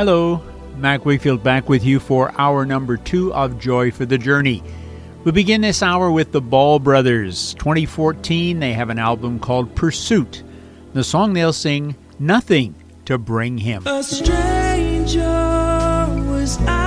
Hello, Mac Wakefield back with you for hour number two of Joy for the Journey. We begin this hour with the Ball Brothers. 2014, they have an album called Pursuit. The song they'll sing, Nothing to Bring Him. A stranger was I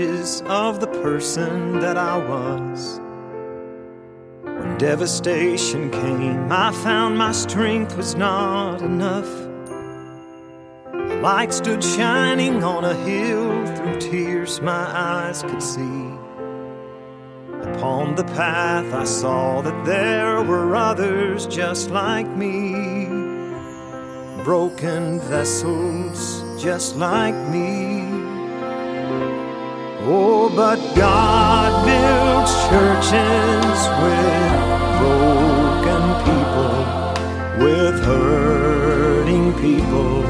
of the person that I was. When devastation came, I found my strength was not enough. The light stood shining on a hill through tears my eyes could see. Upon the path, I saw that there were others just like me broken vessels just like me. Oh, but God builds churches with broken people, with hurting people,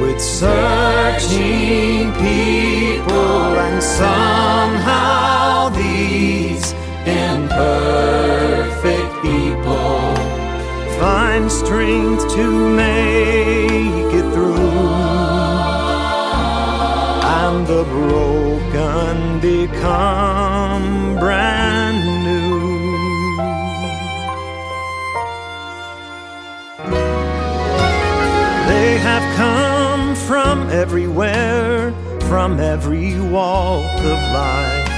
with searching people, and somehow these imperfect people find strength to make the broken become brand new. They have come from everywhere, from every walk of life,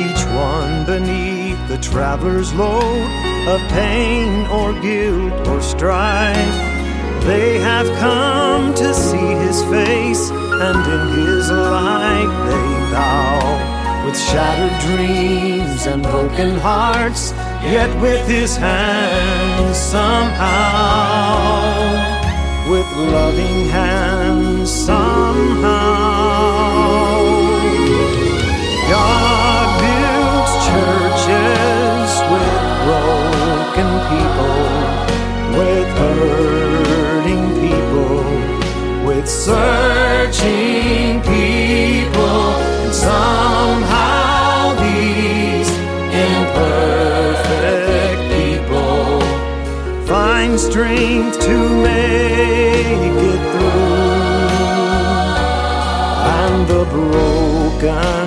each one beneath the traveler's load of pain or guilt or strife. They have come to see his face, and in his light they bow. With shattered dreams and broken hearts, yet with his hand somehow with loving hands somehow. God builds churches with broken people, searching people, and somehow these imperfect people find strength to make it through, and the broken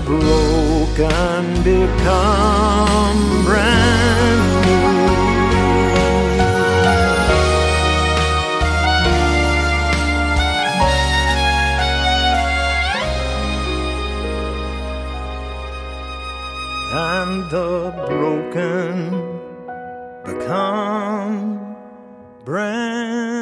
the broken become brand new. And the broken become brand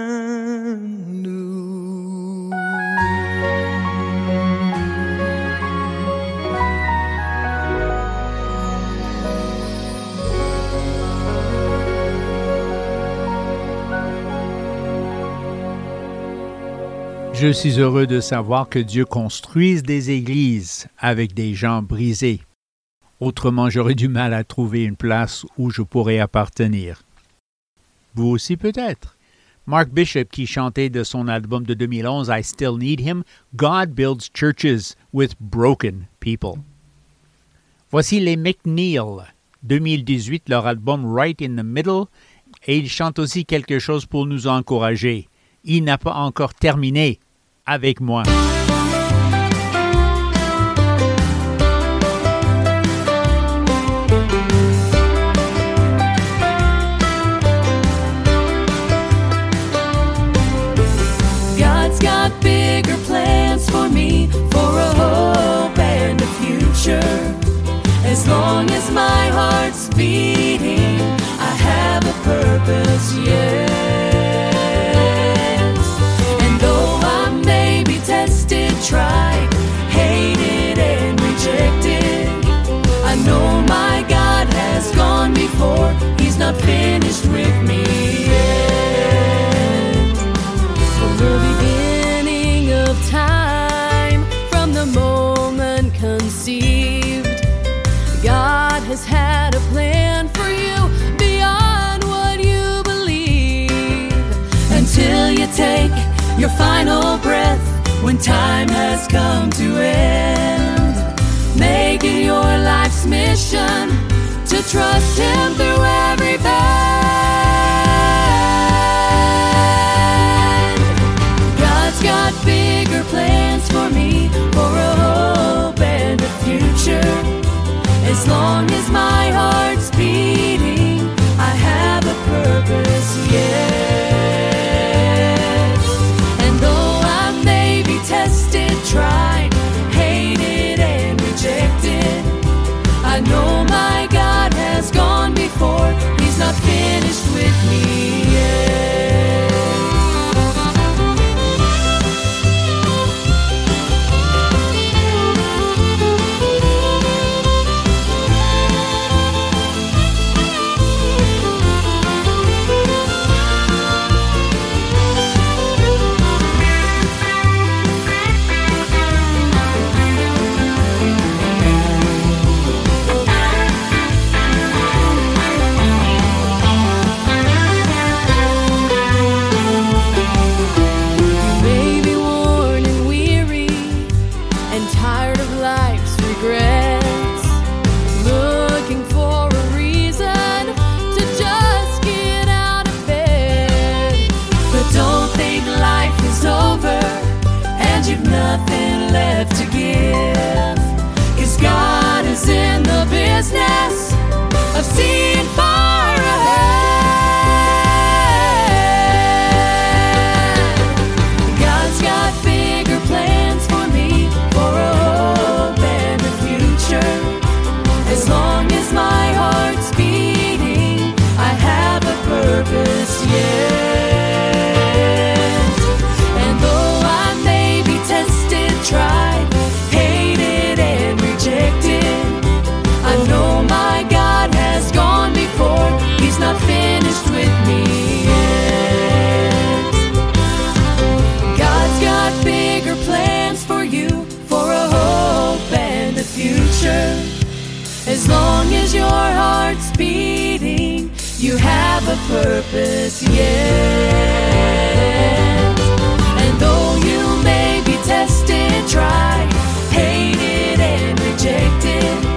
Je suis heureux de savoir que Dieu construise des églises avec des gens brisés. Autrement, j'aurais du mal à trouver une place où je pourrais appartenir. Vous aussi peut-être. Mark Bishop, qui chantait de son album de 2011 I Still Need Him, God builds churches with broken people. Voici les McNeil, 2018, leur album Right in the Middle, et ils chantent aussi quelque chose pour nous encourager. Il n'a pas encore terminé avec moi. God's got bigger plans for me, for a hope and a future. As long as my heart's beating, I have a purpose, yes. Tried, hated, and rejected, I know my God has gone before. He's not finished with me yet. From the beginning of time, from the moment conceived, God has had a plan for you beyond what you believe. Until you take your final when time has come to end, make it your life's mission to trust Him through every your heart's beating, you have a purpose yet. And though you may be tested, tried, hated, and rejected,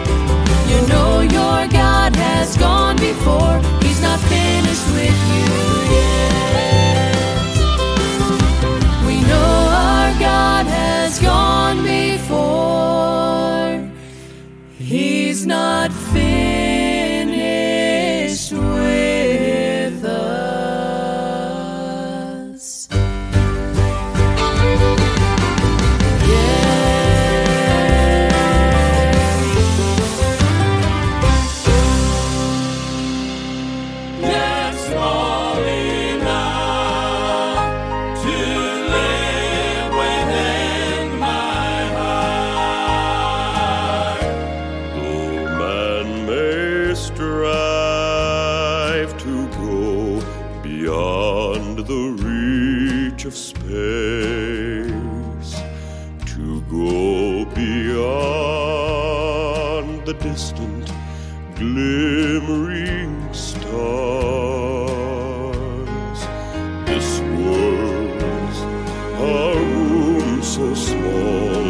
so small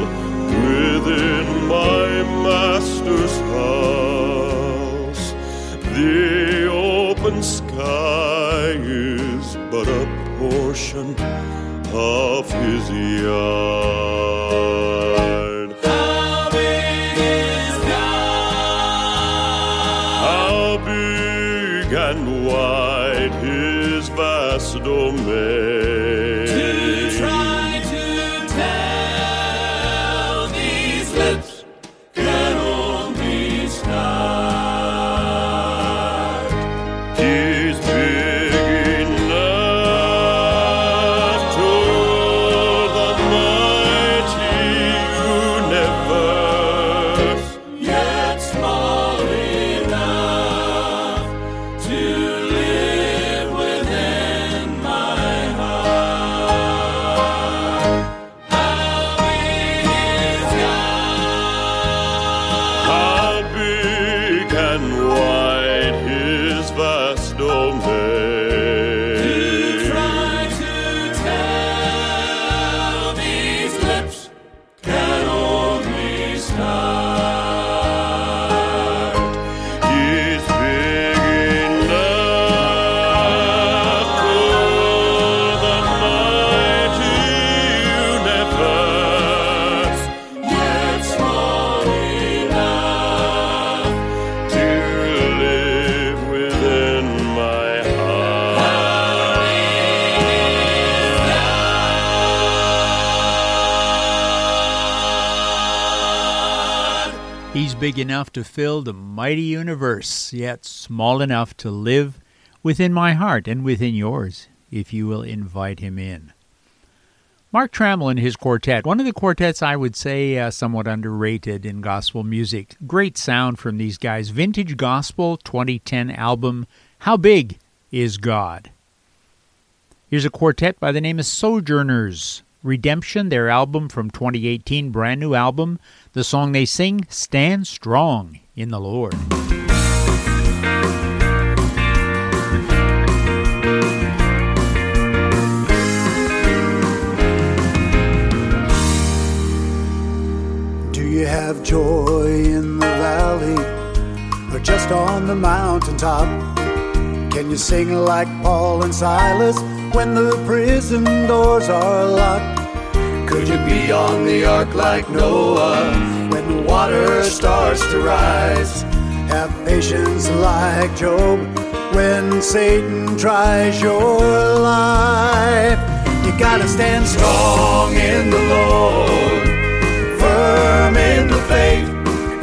within my master's house. The open sky is but a portion of his yard. He's big enough to fill the mighty universe, yet small enough to live within my heart and within yours, if you will invite him in. Mark Trammell and his quartet, one of the quartets I would say uh, somewhat underrated in gospel music. Great sound from these guys. Vintage Gospel 2010 album, How Big is God? Here's a quartet by the name of Sojourners. Redemption, their album from 2018, brand new album. The song they sing, Stand Strong in the Lord. Do you have joy in the valley or just on the mountaintop? Can you sing like Paul and Silas when the prison doors are locked? Could you be on the ark like Noah when the water starts to rise? Have patience like Job when Satan tries your life. You gotta stand strong in the Lord firm in the faith.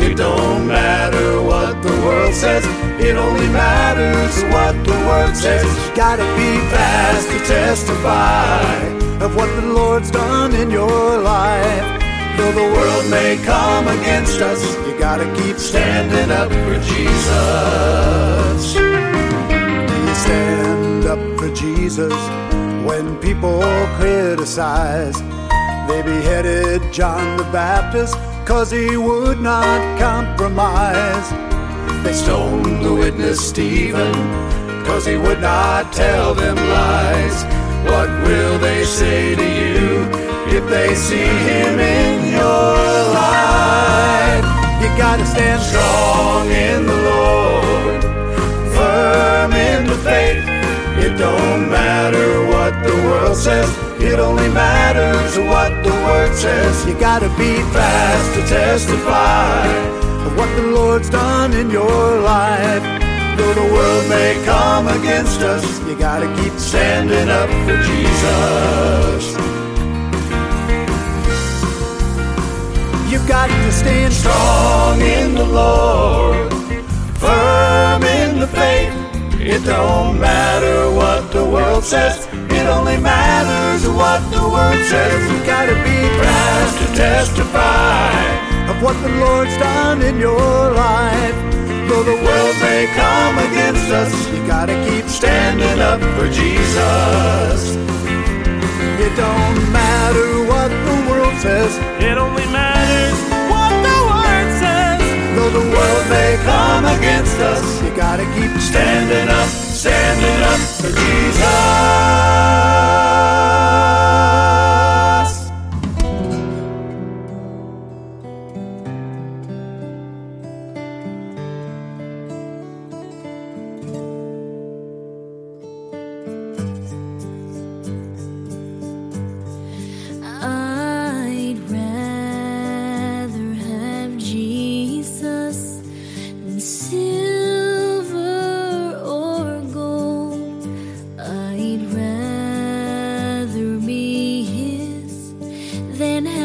It don't matter what the world says, it only matters what the word says. Gotta be fast to testify of what the Lord's done in your life. Though the world may come against us, you gotta keep standing up for Jesus. Do you stand up for Jesus when people criticize? They beheaded John the Baptist cause he would not compromise. Witness Stephen, cause he would not tell them lies. What will they say to you if they see him in your life? You gotta stand strong in the Lord, firm in the faith. It don't matter what the world says, it only matters what the word says. You gotta be fast to testify what the Lord's done in your life. Though the world may come against us, you gotta keep standing up for Jesus. You've got to stand strong in the Lord, firm in the faith. It don't matter what the world says, it only matters what the word says. You gotta be fast to testify of what the Lord's done in your life. Though the world may come against us, you gotta keep standing up for Jesus. It don't matter what the world says, It only matters what the word says. though the world may come against us, you gotta keep standing up, standing up for Jesus. Then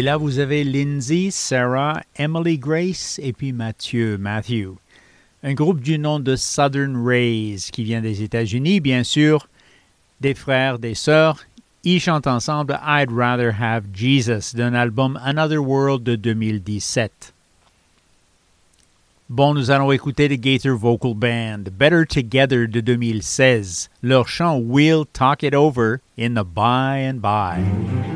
Et là, vous avez Lindsay, Sarah, Emily Grace et puis Mathieu, Matthew. Un groupe du nom de Southern Rays qui vient des États-Unis, bien sûr. Des frères, des sœurs. Ils chantent ensemble I'd Rather Have Jesus d'un album Another World de 2017. Bon, nous allons écouter le Gator Vocal Band, Better Together de 2016, leur chant We'll Talk It Over in the By and By.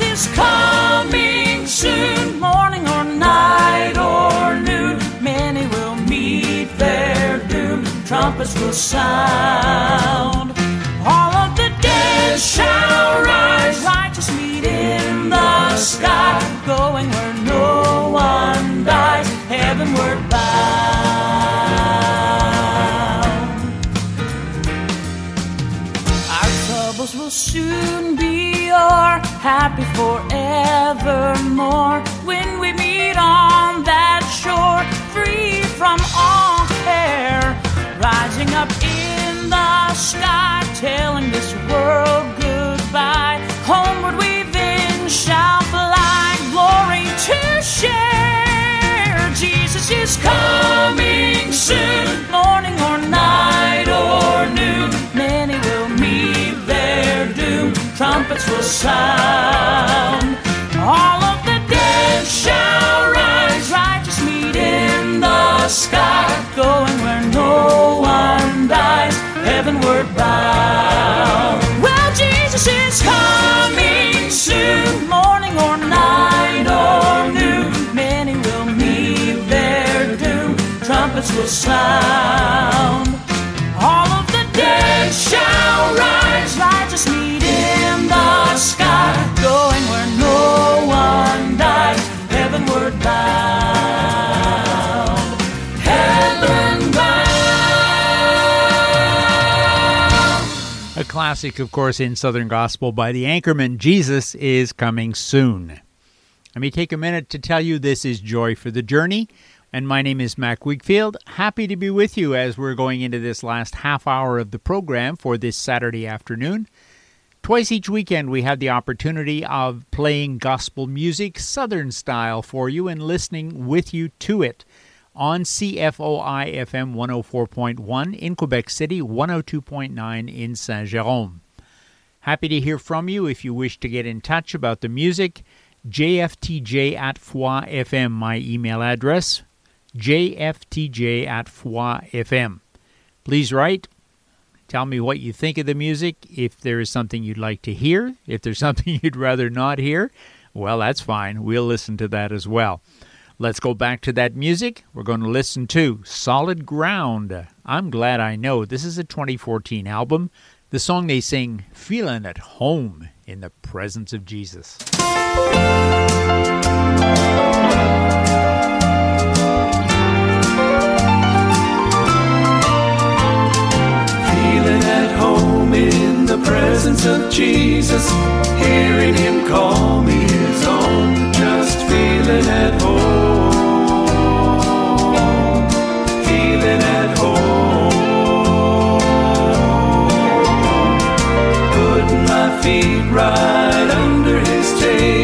Is coming soon, morning or night or noon. Many will meet their doom, trumpets will sound. All of the dead shall rise, righteous meet in the sky, going where no one dies, heavenward bound. Our troubles will soon be o'er, happy forevermore. When we meet on that shore, free from all care, rising up in the sky, telling this world goodbye. Homeward we then shall fly, glory to share. Jesus is coming soon, morning or night or noon. Many will meet doom, trumpets will sound. All of the dead shall rise, righteous meet in the sky, going where no one dies, heavenward bound. Well, Jesus is coming soon, morning or night or noon. Many will meet their doom, trumpets will sound. Heavenward bound, heaven bound. A classic, of course, in Southern Gospel by the Anchormen Jesus is Coming Soon. Let me take a minute to tell you this is Joy for the Journey, and my name is Mac Wigfield. Happy to be with you as we're going into this last half hour of the program for this Saturday afternoon. Twice each weekend, we have the opportunity of playing gospel music, Southern style, for you and listening with you to it on CFOI FM 104.1 in Quebec City, 102.9 in Saint Jerome. Happy to hear from you if you wish to get in touch about the music. JFTJ at Foi FM, my email address. JFTJ at Foi FM. Please write. Tell me what you think of the music. If there is something you'd like to hear, if there's something you'd rather not hear, well, that's fine. We'll listen to that as well. Let's go back to that music. We're going to listen to Solid Ground. I'm glad I know. This is a 2014 album. The song they sing, Feeling at Home in the Presence of Jesus. At home in the presence of Jesus, hearing him call me his own, just feeling at home, feeling at home, putting my feet right under his table,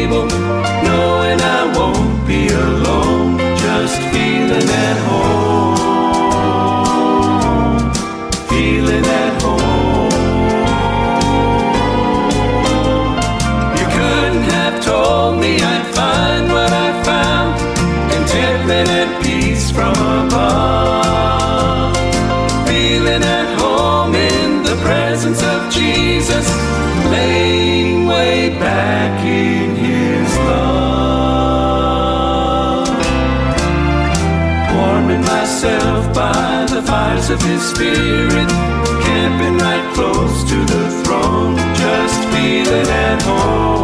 of His Spirit, camping right close to the throne, just feeling at home,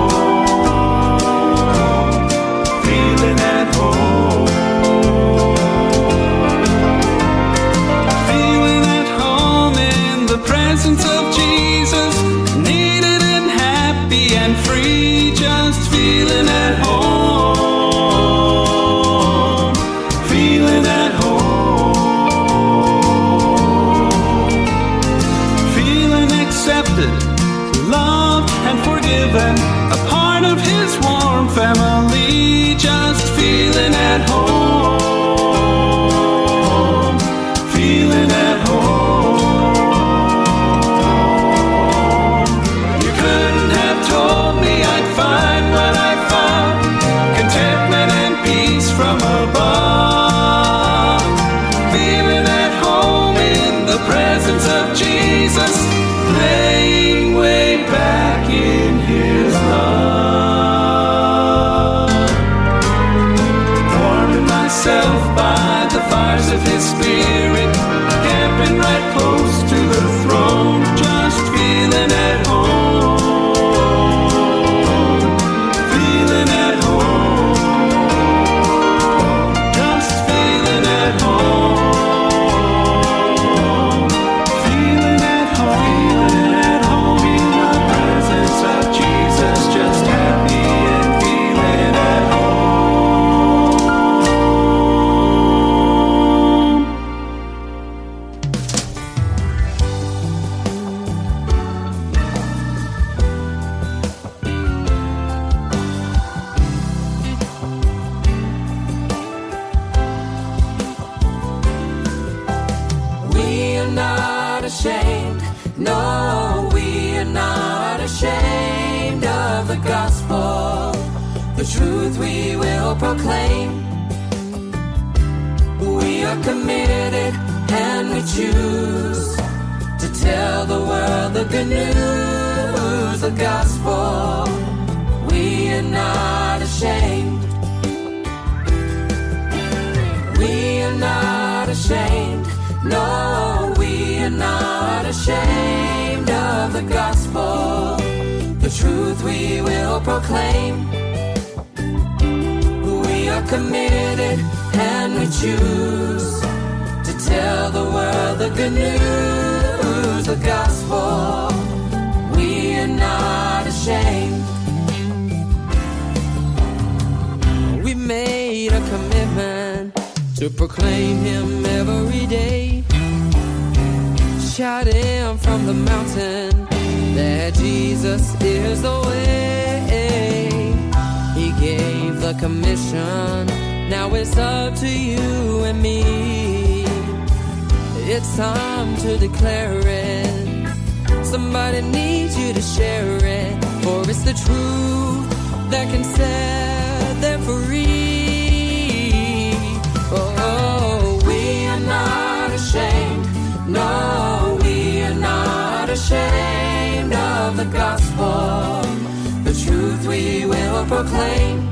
The truth we will proclaim.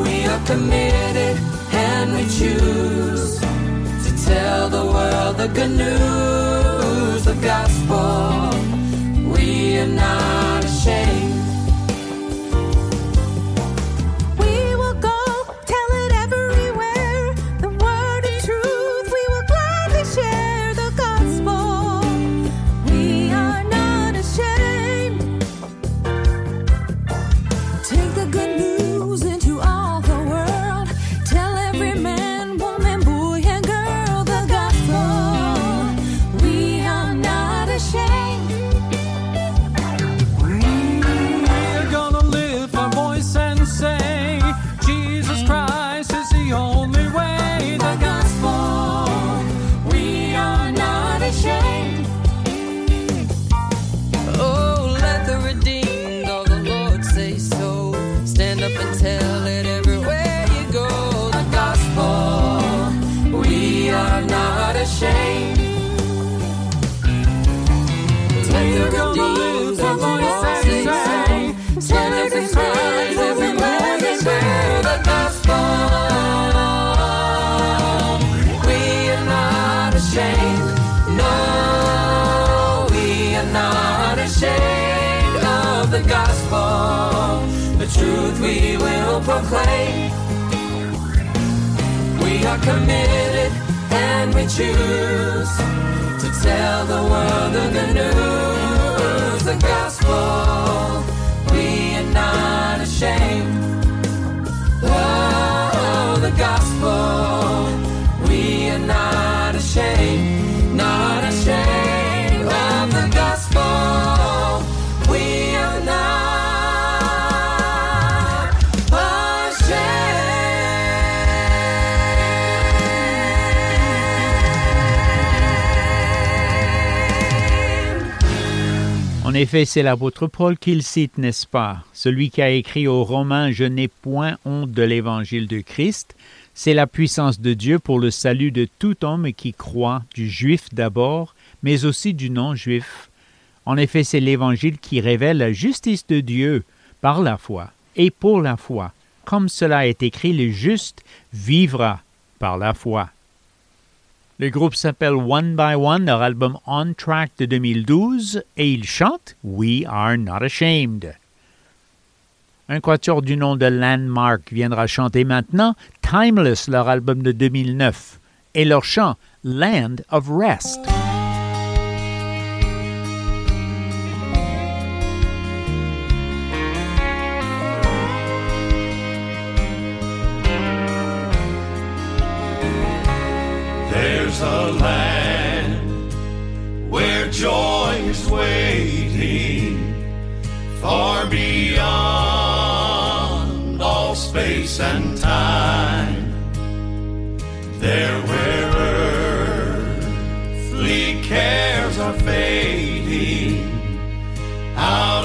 We are committed and we choose to tell the world the good news, the gospel. We are not ashamed. we will proclaim. We are committed and we choose to tell the world the good news. En effet, c'est l'apôtre Paul qu'il cite, n'est-ce pas? Celui qui a écrit aux Romains Je n'ai point honte de l'évangile de Christ. C'est la puissance de Dieu pour le salut de tout homme qui croit, du juif d'abord, mais aussi du non-juif. En effet, c'est l'évangile qui révèle la justice de Dieu par la foi et pour la foi. Comme cela est écrit, le juste vivra par la foi. Le groupe s'appelle One by One, leur album On Track de 2012, et ils chantent We Are Not Ashamed. Un quatuor du nom de Landmark viendra chanter maintenant Timeless, leur album de 2009, et leur chant Land of Rest. there's a land where joy is waiting far beyond all space and time. There where earthly cares are fading. Out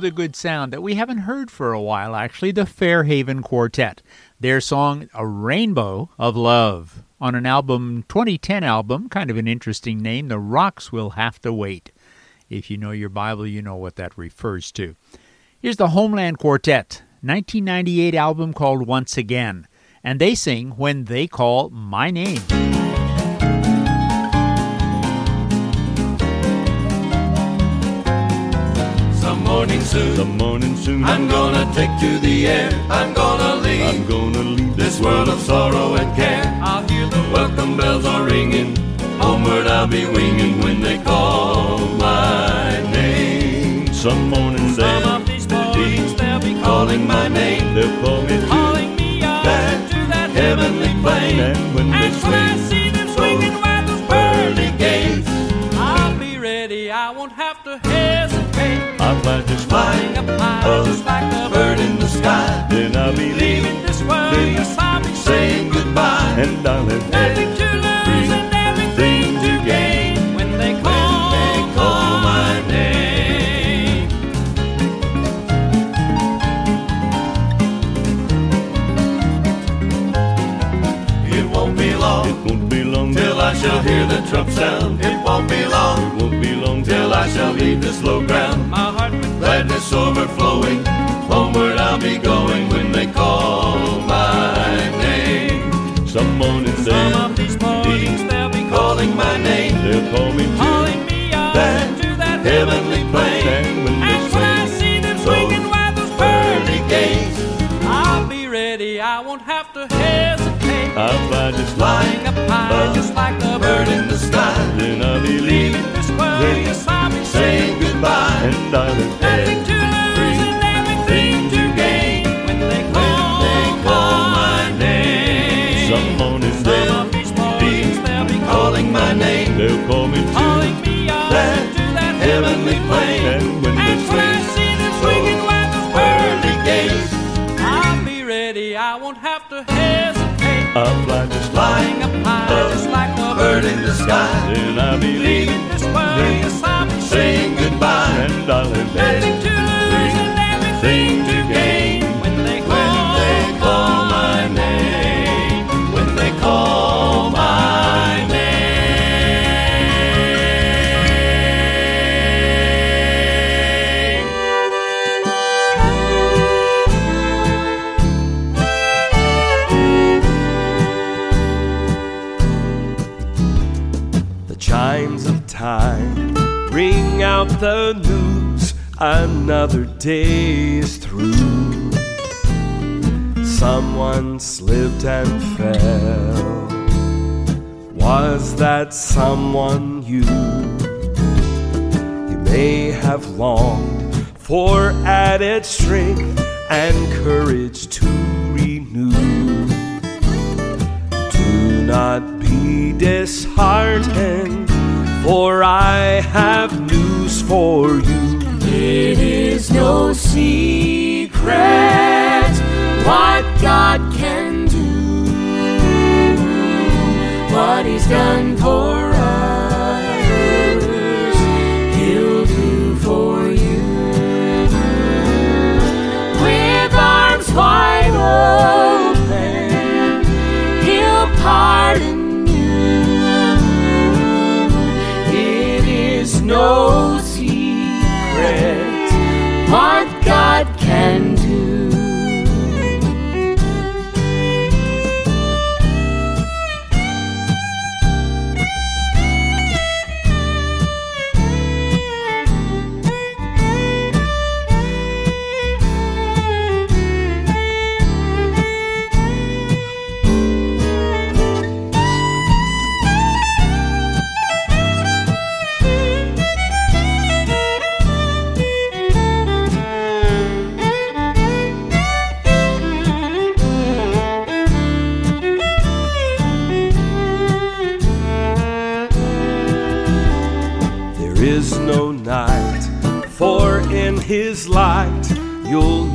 with a good sound that we haven't heard for a while, actually, the Fairhaven Quartet. Their song, A Rainbow of Love, on an album, 2010 album, kind of an interesting name, The Rocks Will Have to Wait. If you know your Bible, you know what that refers to. Here's the Homeland Quartet, 1998 album called Once Again, and they sing When They Call My Name. Morning soon, Some morning soon, I'm gonna take to the air. I'm gonna leave I'm gonna leave this world of sorrow and care. I'll hear the Welcome bells are ringing. Homeward I'll be winging when they call my name. Some morning some they of these mornings they'll be Calling my name. they'll call me calling me up That to that heavenly plane. and when they And when I see them swinging Flying up high, Oh. just like the Bird in the sky. Then I'll be leaving, this world. Yes, I'll be Saying goodbye. and darling, nothing to lose and everything to gain when they call, They call my name. It won't be long it won't be long till I shall hear the trump sound. It won't be long It won't be long till I shall leave this low ground. My heart with Gladness overflowing. Homeward I'll be going when they call my name. Some morning some of these mornings they'll be Calling my name. they'll call me to calling me up That to that heavenly plane. and when And when I see them swinging by those Pearly gates. I'll be ready. I won't have to hesitate. I'll fly just Flying up high, just like the Bird in the sky. Then I'll be leaving, they'll call me to calling me up That to that heavenly plane. and when And when I see them swinging by those Pearly gates. I'll be ready. I won't have to hesitate. I'll fly just Flying up high, just like a Bird in the sky. then I'll be leaving, the news. Another day is through. Someone slipped and fell. Was that someone you? You may have longed for added strength and courage to renew. Do not be disheartened, for I have for you.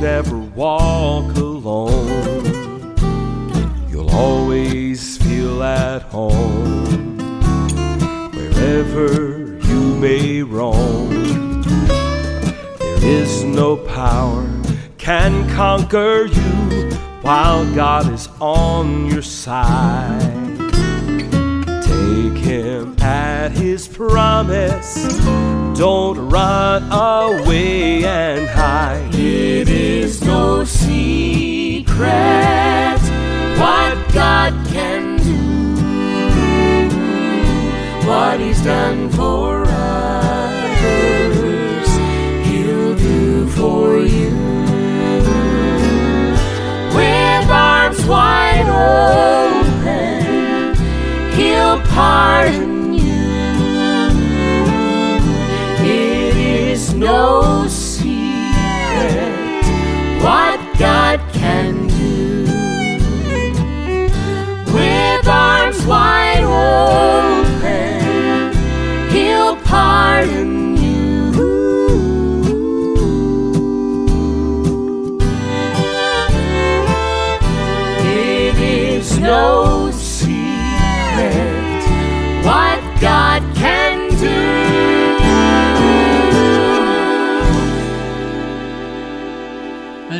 Never walk alone. You'll always feel at home wherever you may roam. There is no power can conquer you while God is on your side. Take him at his promise. Don't run away and hide. Secret what God can do, what He's done for others, He'll do for you. With arms wide open, He'll pardon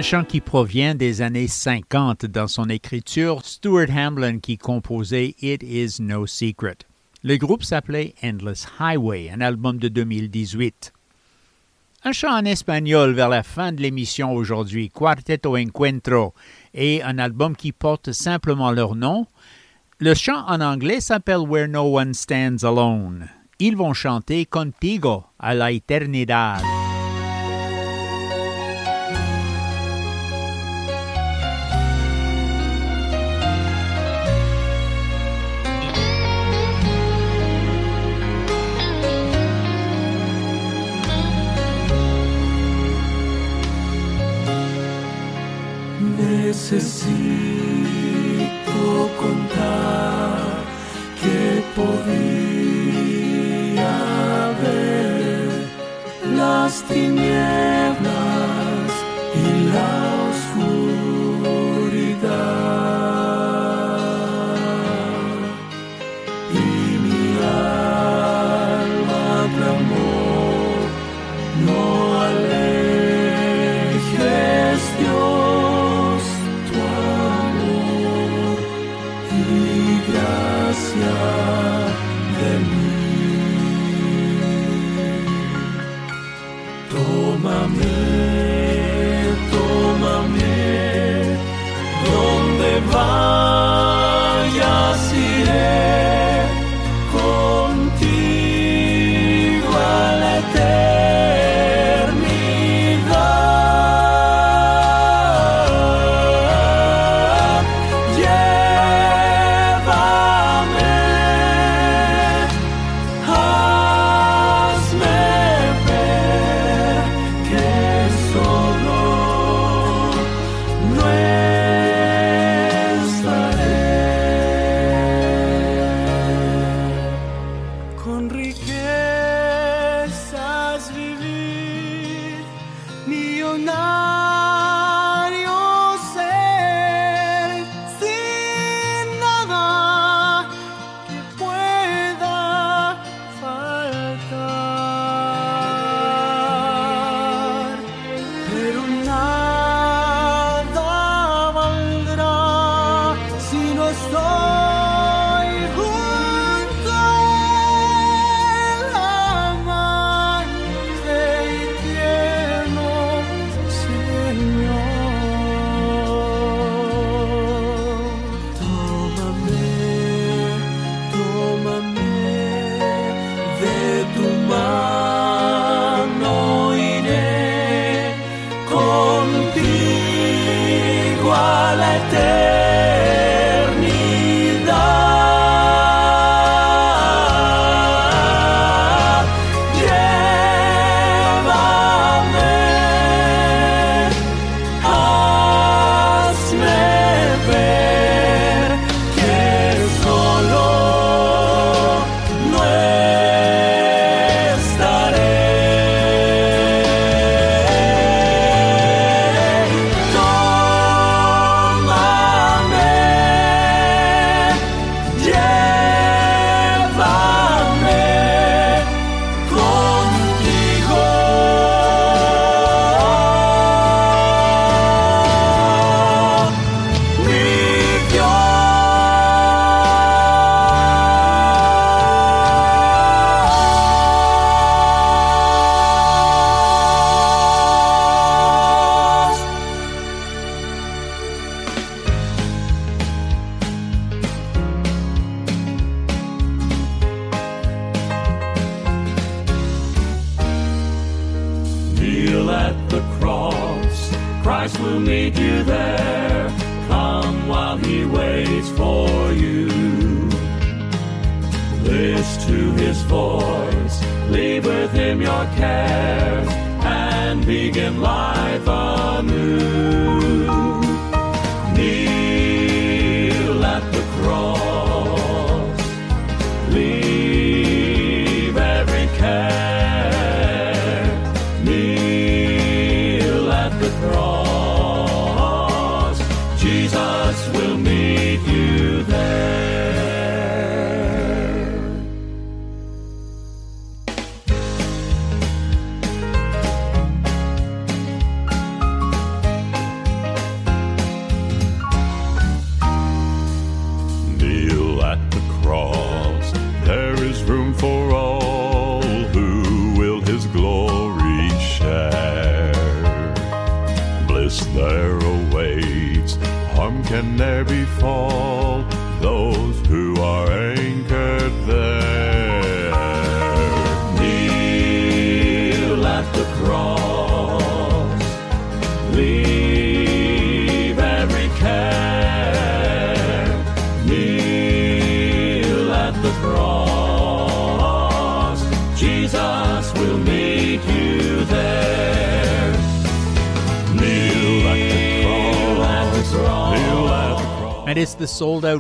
chant qui provient des années 50 dans son écriture, Stuart Hamblin qui composait It Is No Secret. Le groupe s'appelait Endless Highway, un album de 2018. Un chant en espagnol vers la fin de l'émission aujourd'hui, Quarteto Encuentro, et un album qui porte simplement leur nom. Le chant en anglais s'appelle Where No One Stands Alone. Ils vont chanter Contigo a la eternidad. Necesito contar que podía ver las tinieblas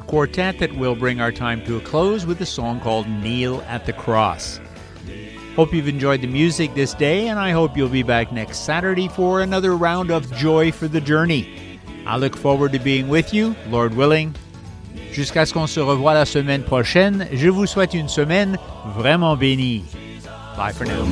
quartet that will bring our time to a close with a song called Kneel at the Cross. Hope you've enjoyed the music this day, and I hope you'll be back next Saturday for another round of Joy for the Journey. I look forward to being with you, Lord willing. Jusqu'à ce qu'on se revoie la semaine prochaine, je vous souhaite une semaine vraiment bénie. Bye for now.